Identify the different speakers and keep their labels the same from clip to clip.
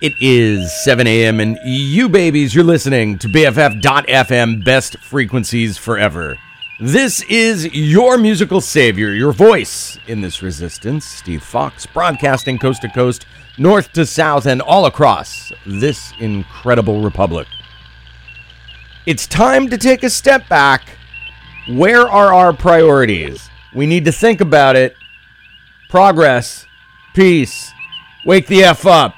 Speaker 1: It is 7 a.m. and you babies, you're listening to BFF.FM Best Frequencies Forever. This is your musical savior, your voice in this resistance, Steve Fox, broadcasting coast to coast, north to south, and all across this incredible republic. It's time to take a step back. Where are our priorities? We need to think about it. Progress, peace, wake the F up.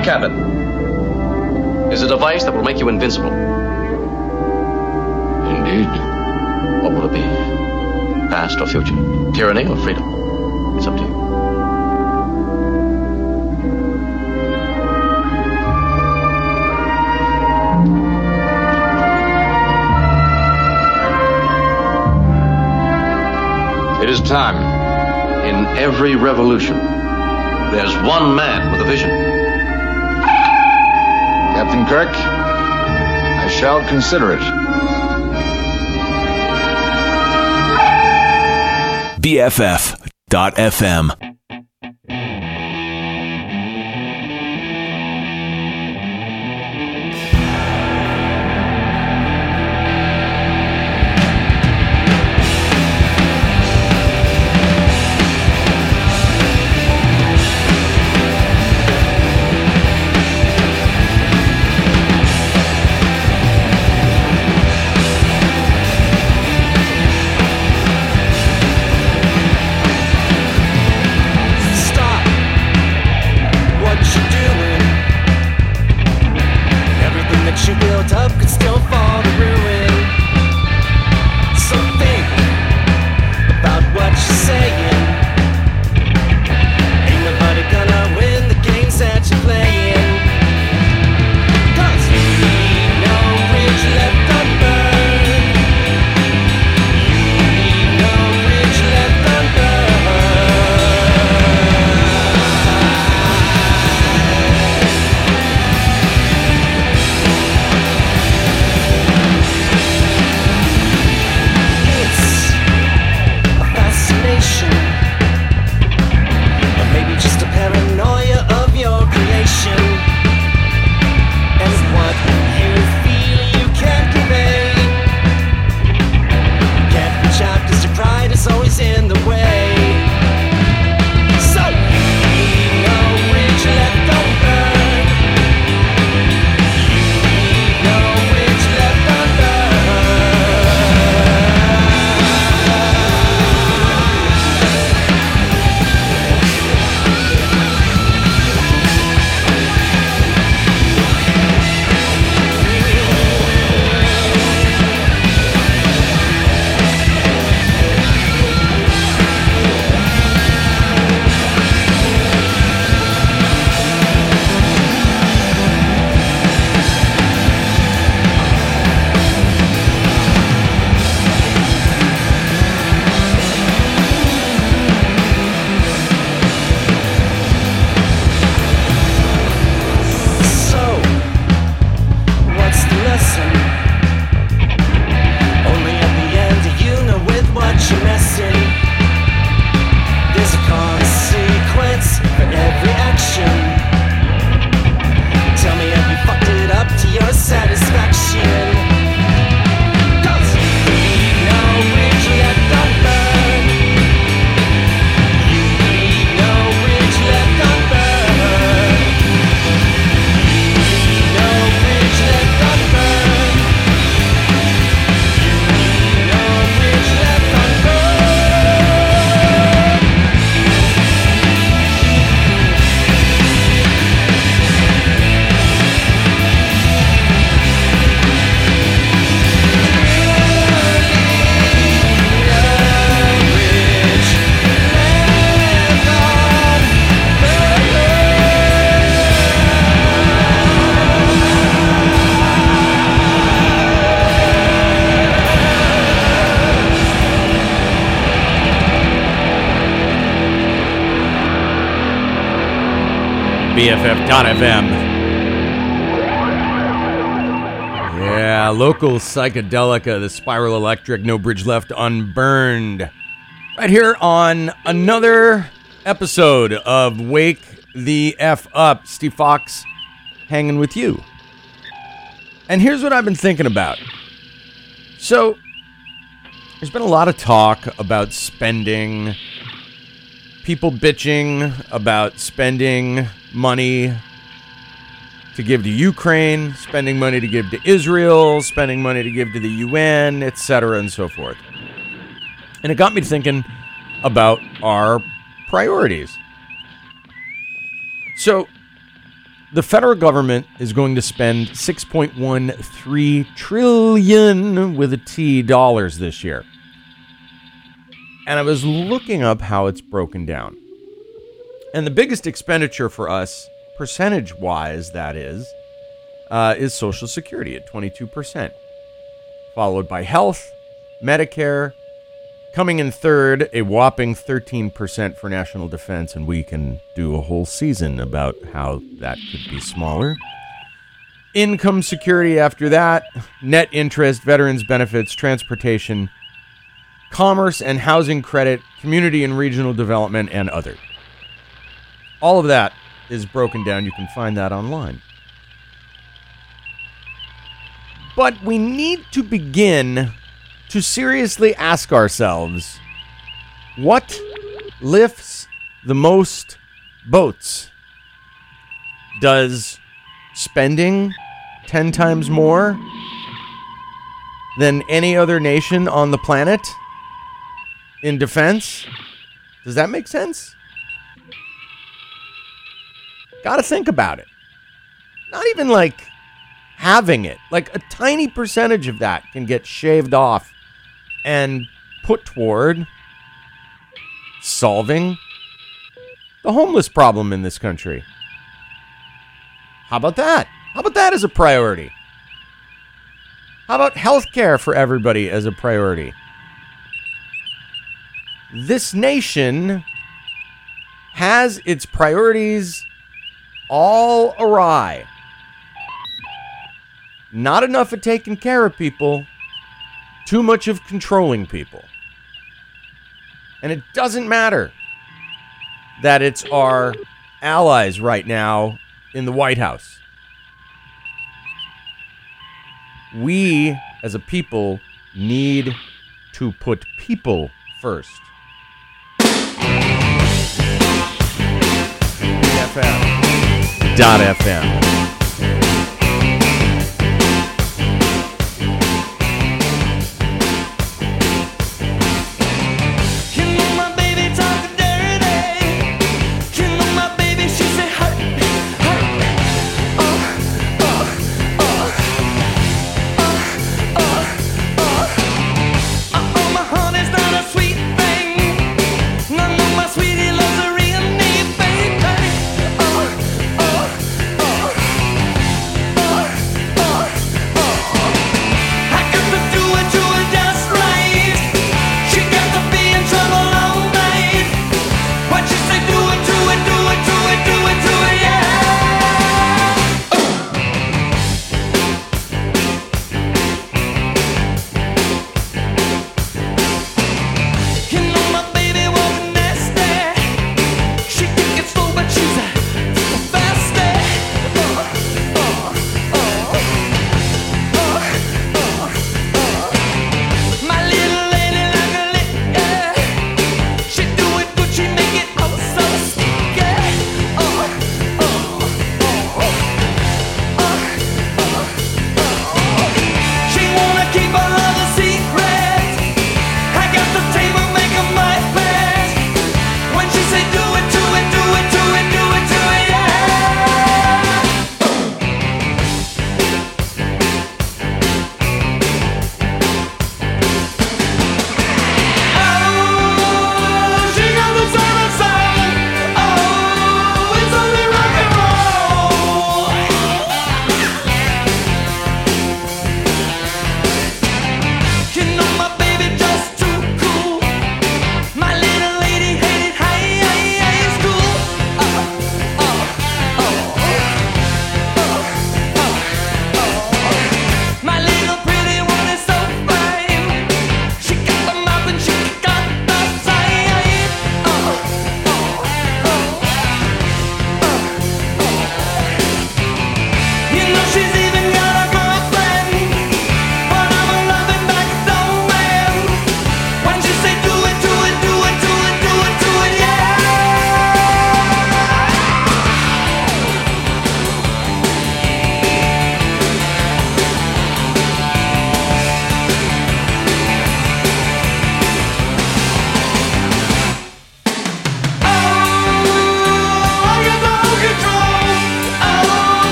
Speaker 2: In cabin is a device that will make you invincible.
Speaker 3: Indeed.
Speaker 2: What will it be? Past or future? Tyranny or freedom? It's up to you.
Speaker 3: It is time
Speaker 2: in every revolution, there's one man with a vision.
Speaker 3: Captain Kirk, I shall consider it.
Speaker 4: BFF.FM
Speaker 1: BFF.FM. Yeah, local psychedelica, the Spiral Electric, No Bridge Left Unburned. Right here on another episode of Wake the F Up. Steve Fox hanging with you. And here's what I've been thinking about. So, there's been a lot of talk about spending, people bitching about spending money to give to Ukraine, spending money to give to Israel, spending money to give to the UN, etc., and so forth. And it got me thinking about our priorities. So, the federal government is going to spend 6.13 trillion with a T dollars this year. And I was looking up how it's broken down. And the biggest expenditure for us, percentage wise, that is, uh, is Social Security at 22%, followed by health, Medicare, coming in third, a whopping 13% for national defense, and we can do a whole season about how that could be smaller. Income security after that, net interest, veterans benefits, transportation, commerce and housing credit, community and regional development, and other. All of that is broken down. You can find that online. But we need to begin to seriously ask ourselves what lifts the most boats? Does spending 10 times more than any other nation on the planet in defense? Does that make sense? Got to think about it. Not even like having it. Like a tiny percentage of that can get shaved off and put toward solving the homeless problem in this country. How about that? How about that as a priority? How about health care for everybody as a priority? This nation has its priorities all awry. Not enough of taking care of people, too much of controlling people. And it doesn't matter that it's our allies right now in the White House. We, as a people, need to put people first. FM. Dot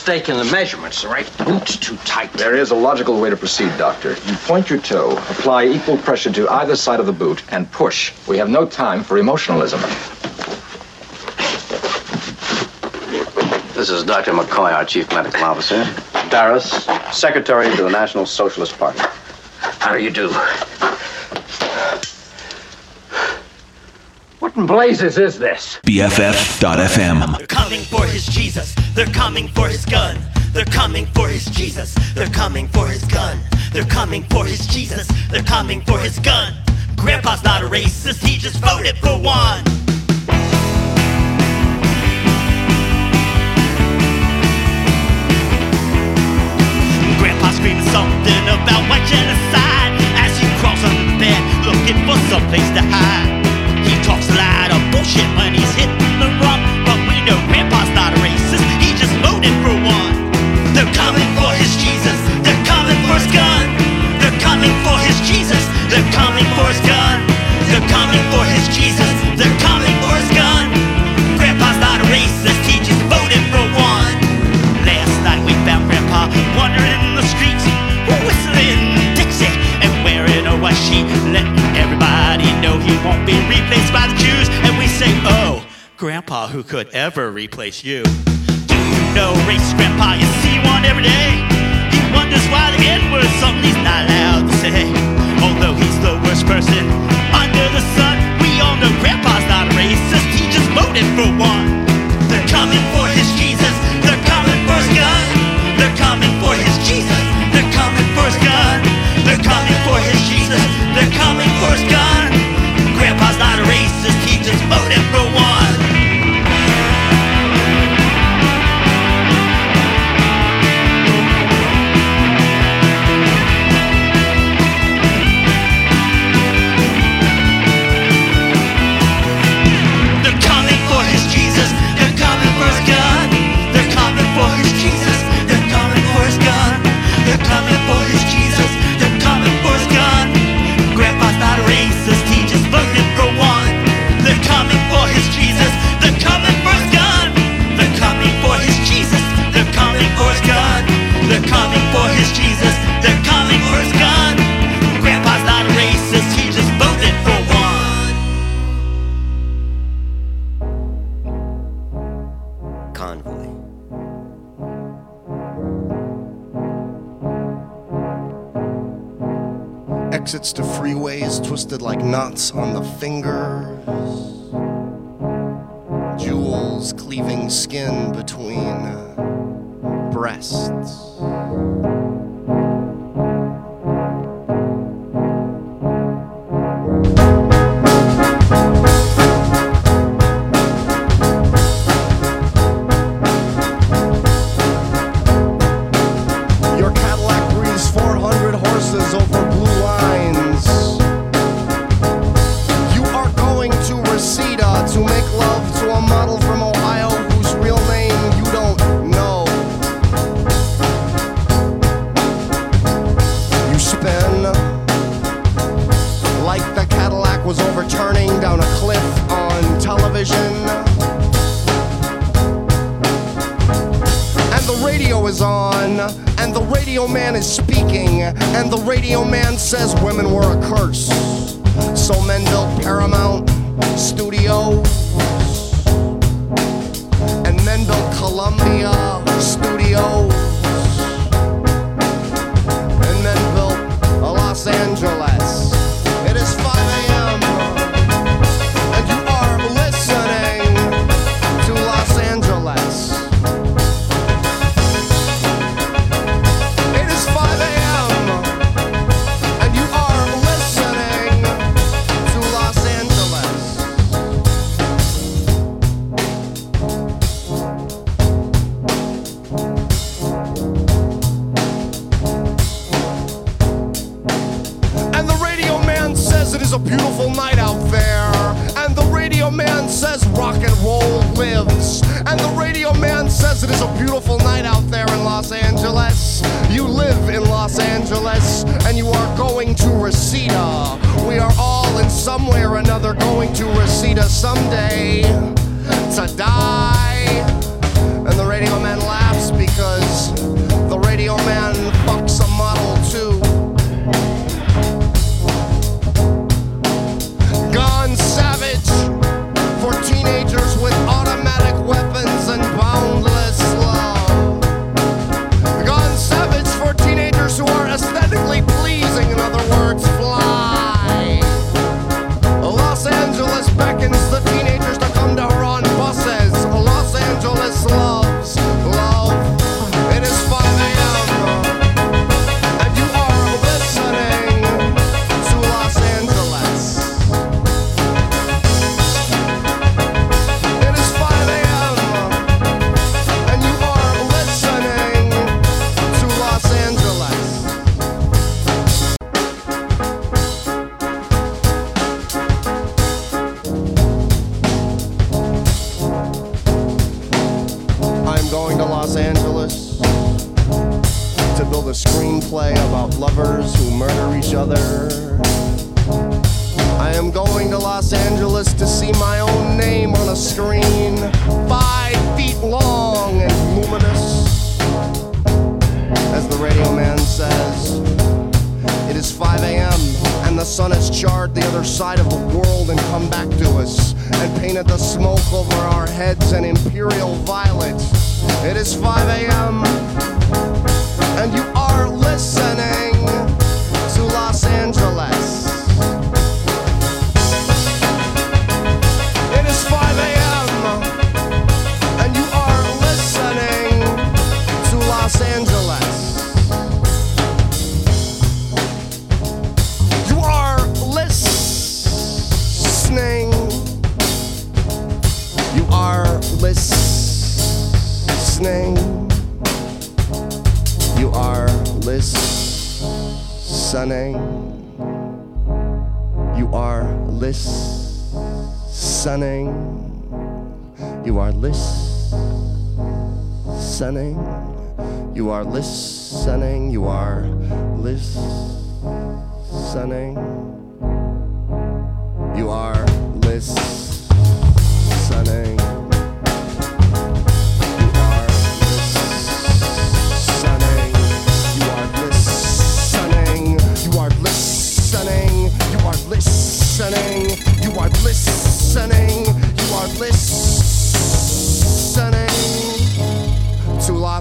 Speaker 5: mistake in the measurements. The right boot's too tight.
Speaker 3: There is a logical way to proceed, Doctor. You point your toe, apply equal pressure to either side of the boot, and push. We have no time for emotionalism.
Speaker 2: This is Dr. McCoy, our chief medical officer. Daras, secretary to the National Socialist Party.
Speaker 5: How do you do? What in blazes is this?
Speaker 4: BFF.FM.
Speaker 6: They're coming for his Jesus. They're coming for his gun. They're coming for his Jesus. They're coming for his gun. They're coming for his Jesus. They're coming for his gun. Grandpa's not a racist. He just voted for one. Grandpa screaming something about white genocide as he crawls under the bed looking for someplace to hide. Talks a lot of bullshit when he's hitting the rock, but we know Grandpa's not a racist. He just voted for one. They're coming for his Jesus. They're coming for his gun. They're coming for his Jesus. They're coming for his gun. They're coming for his Jesus. He be replaced by the Jews. And we say, Oh, Grandpa, who could ever replace you? Do you know racist Grandpa? You see one every day. He wonders why the N word something he's not allowed to say. Although he's the worst person under the sun, we all know Grandpa's not a racist. He just voted for one. They're coming for his Jesus. They're coming for his gun. They're coming for his Jesus. They're coming for his gun. They're coming for his Jesus.
Speaker 7: Columbia Studios.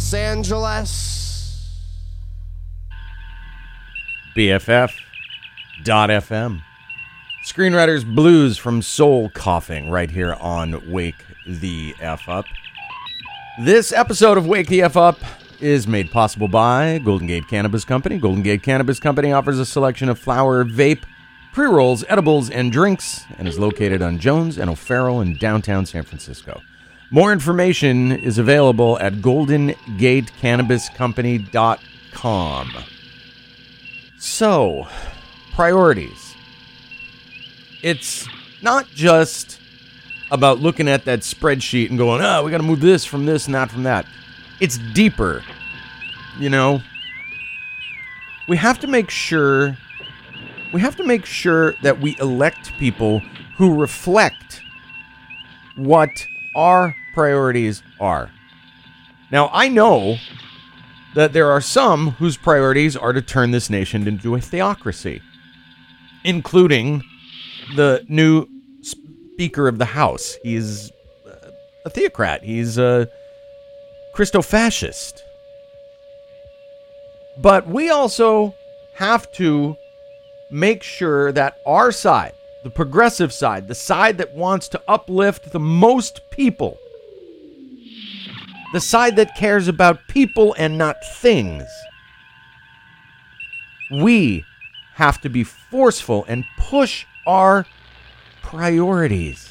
Speaker 7: Los Angeles.
Speaker 1: BFF.FM. Screenwriters Blues from Soul Coughing right here on Wake the F Up. This episode of Wake the F Up is made possible by Golden Gate Cannabis Company. Golden Gate Cannabis Company offers a selection of flower, vape, pre rolls, edibles, and drinks, and is located on Jones and O'Farrell in downtown San Francisco. More information is available at goldengatecannabiscompany.com. So, priorities. It's not just about looking at that spreadsheet and going, oh, we got to move this from this and that from that. It's deeper, you know? We have to make sure. We have to make sure that we elect people who reflect what our priorities are. Now, I know that there are some whose priorities are to turn this nation into a theocracy, including the new Speaker of the House. He's uh, a theocrat, he's a Christofascist. But we also have to make sure that our side, the progressive side, the side that wants to uplift the most people, the side that cares about people and not things, we have to be forceful and push our priorities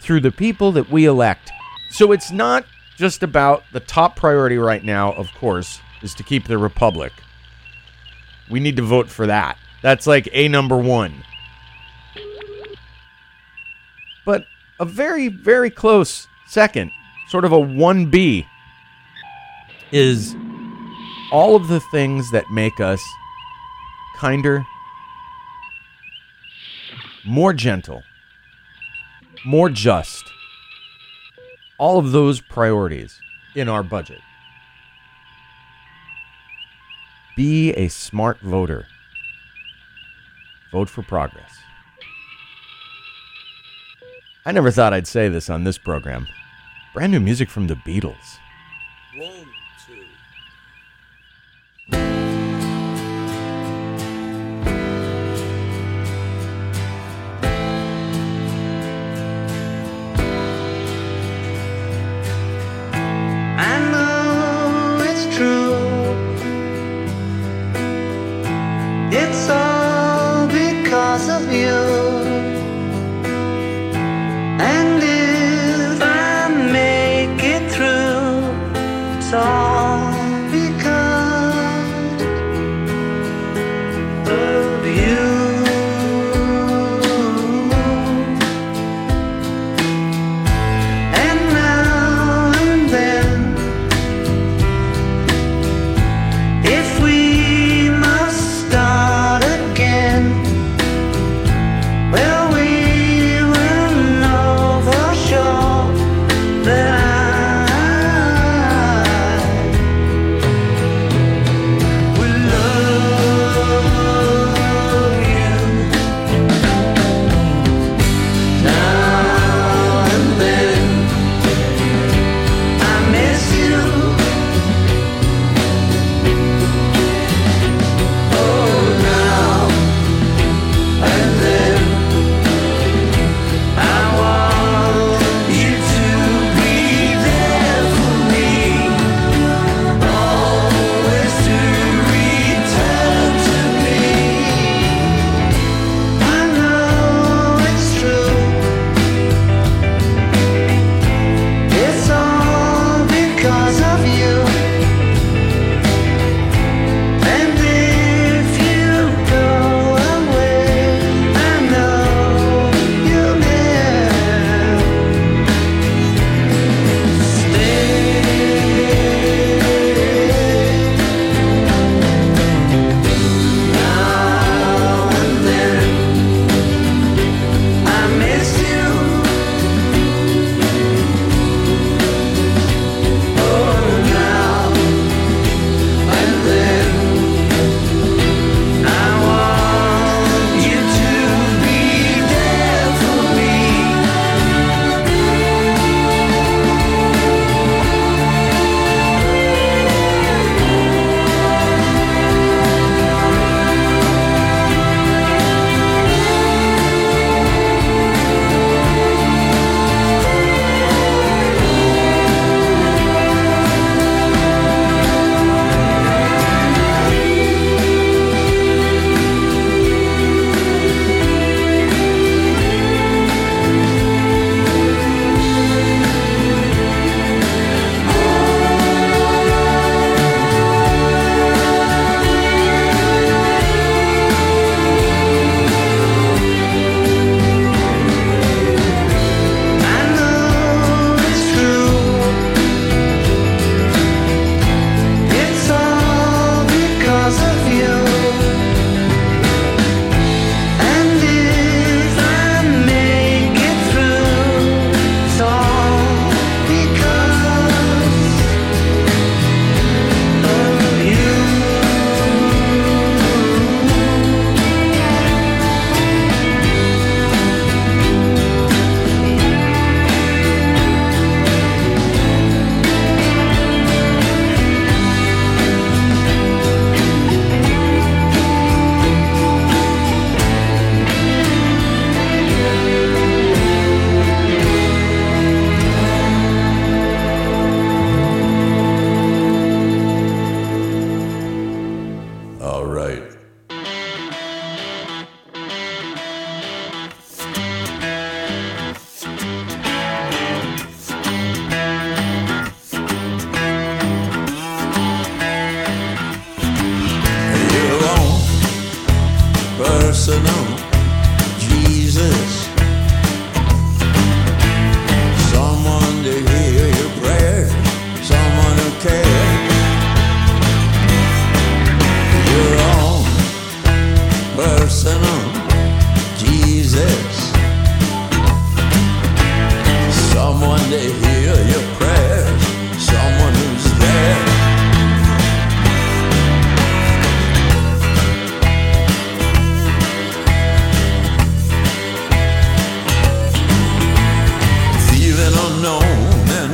Speaker 1: through the people that we elect. So it's not just about the top priority right now, of course, is to keep the republic. We need to vote for that. That's like a number one. But a very, very close second, sort of a 1B, is all of the things that make us kinder, more gentle, more just. All of those priorities in our budget. Be a smart voter. Vote for progress. I never thought I'd say this on this program. Brand new music from the Beatles.
Speaker 8: One,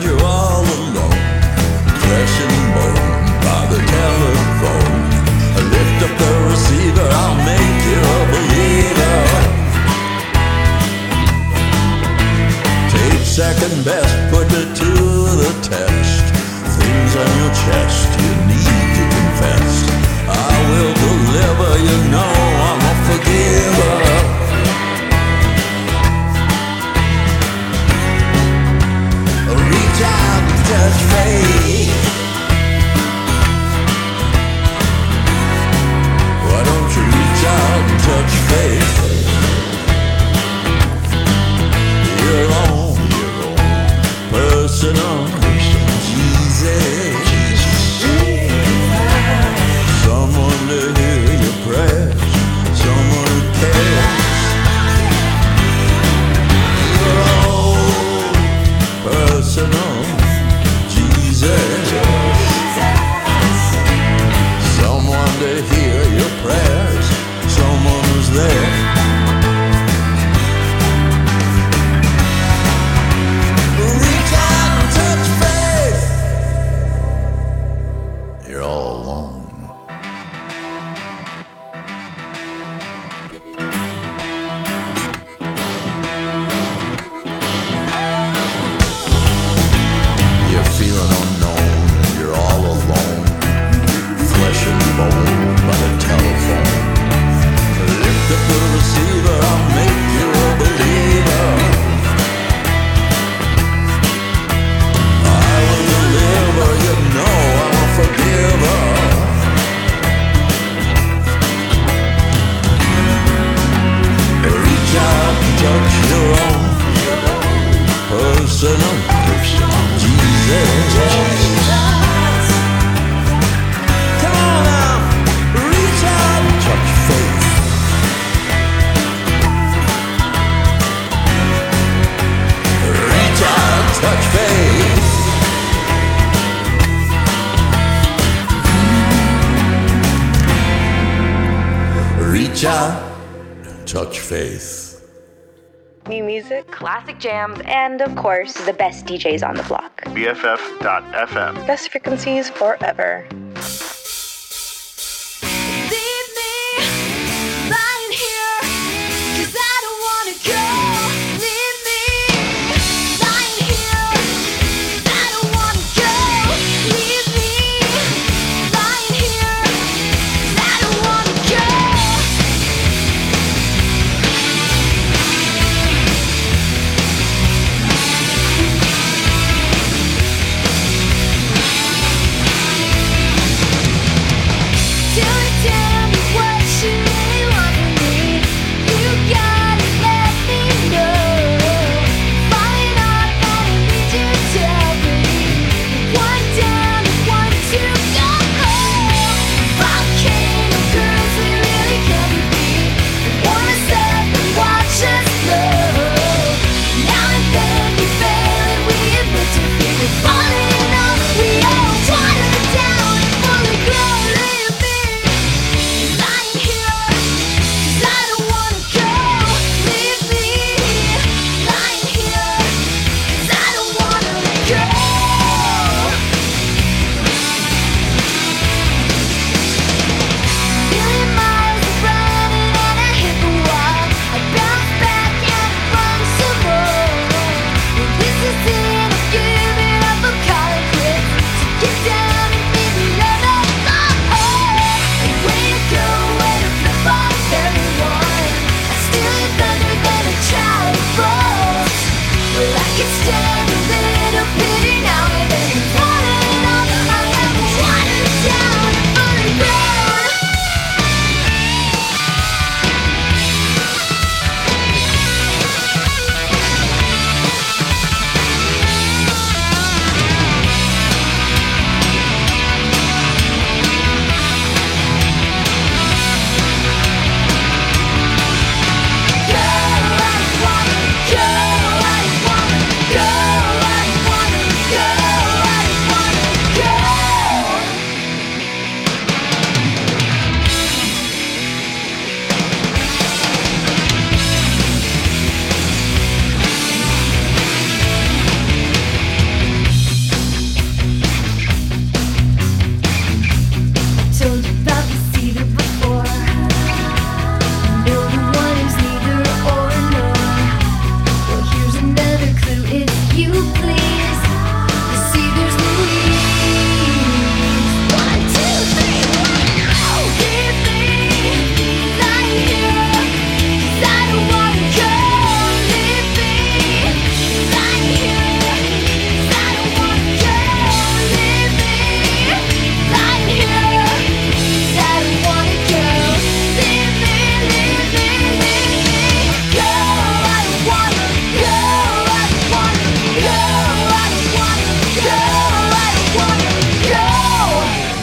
Speaker 9: you're all alone. Flesh and bone by the telephone. Lift up the receiver, I'll make you a believer. Take second best, put it to the test. Things on your chest you need to confess. I will deliver, you know I'm a forgiver. Faith. Why don't you reach out and touch faith? Your own, your own personal Jesus. Personal Jesus. Come on now, reach out touch faith. Reach out, touch faith. Reach out, touch faith.
Speaker 10: New music, classic jams, and of course, the best DJs on the block.
Speaker 11: BFF.FM.
Speaker 10: Best frequencies forever.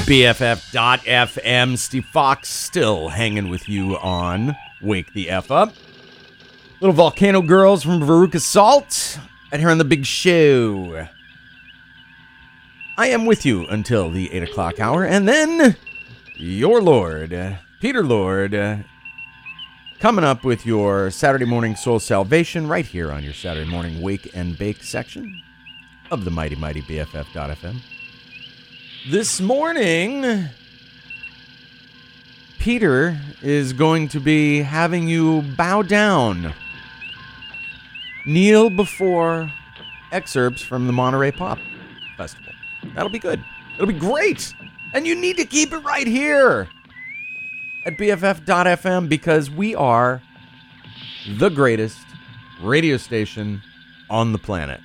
Speaker 8: BFF.FM. Steve Fox still hanging with you on Wake the F Up. Little Volcano Girls from Veruca Salt right here on the big show. I am with you until the 8 o'clock hour, and then your Lord, Peter Lord, coming up with your Saturday morning soul salvation right here on your Saturday morning wake and bake section of the mighty, mighty BFF.FM. This morning, Peter is going to be having you bow down, kneel before excerpts from the Monterey Pop Festival. That'll be good. It'll be great. And you need to keep it right here at BFF.FM because we are the greatest radio station on the planet.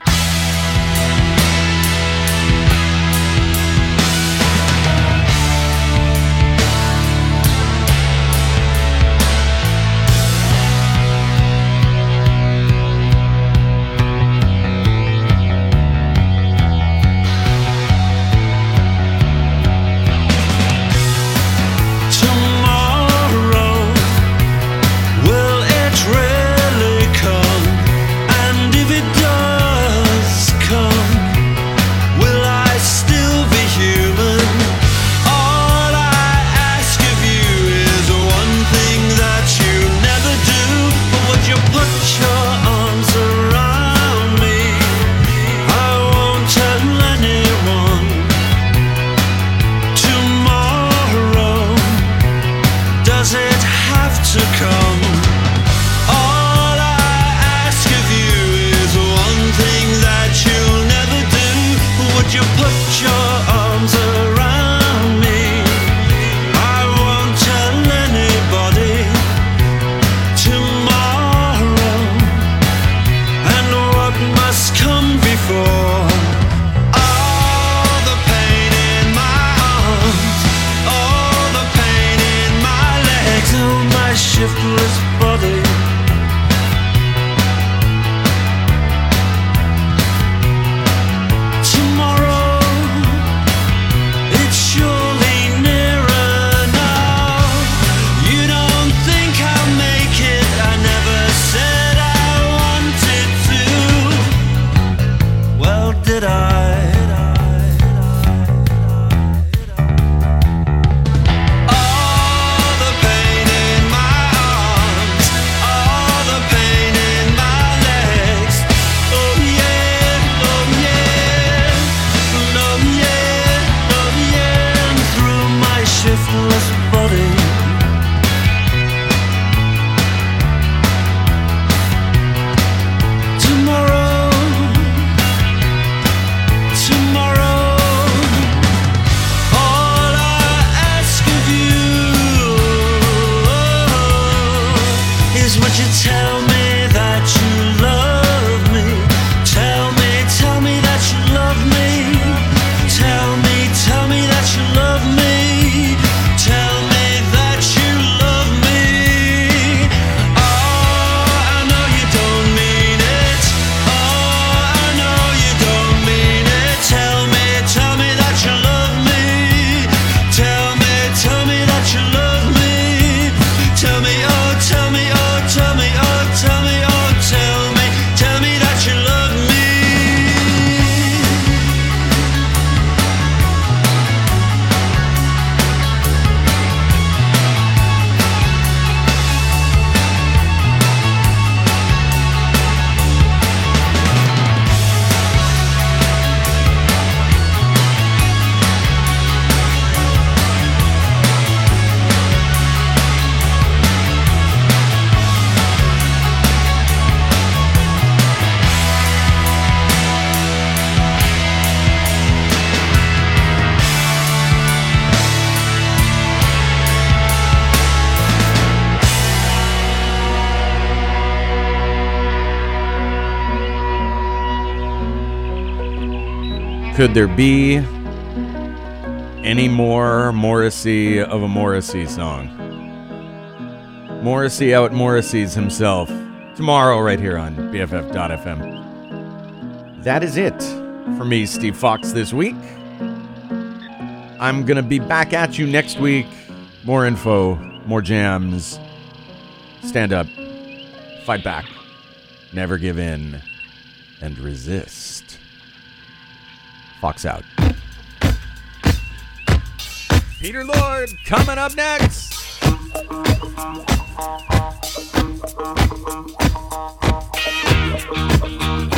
Speaker 8: Could there be any more Morrissey of a Morrissey song? Morrissey out Morrissey's himself. Tomorrow, right here on BFF.FM. That is it for me, Steve Fox, this week.
Speaker 1: I'm going to be back at you next week. More info, more jams. Stand up, fight back, never give in, and resist. Fox out. Peter Lord coming up next.
Speaker 12: Many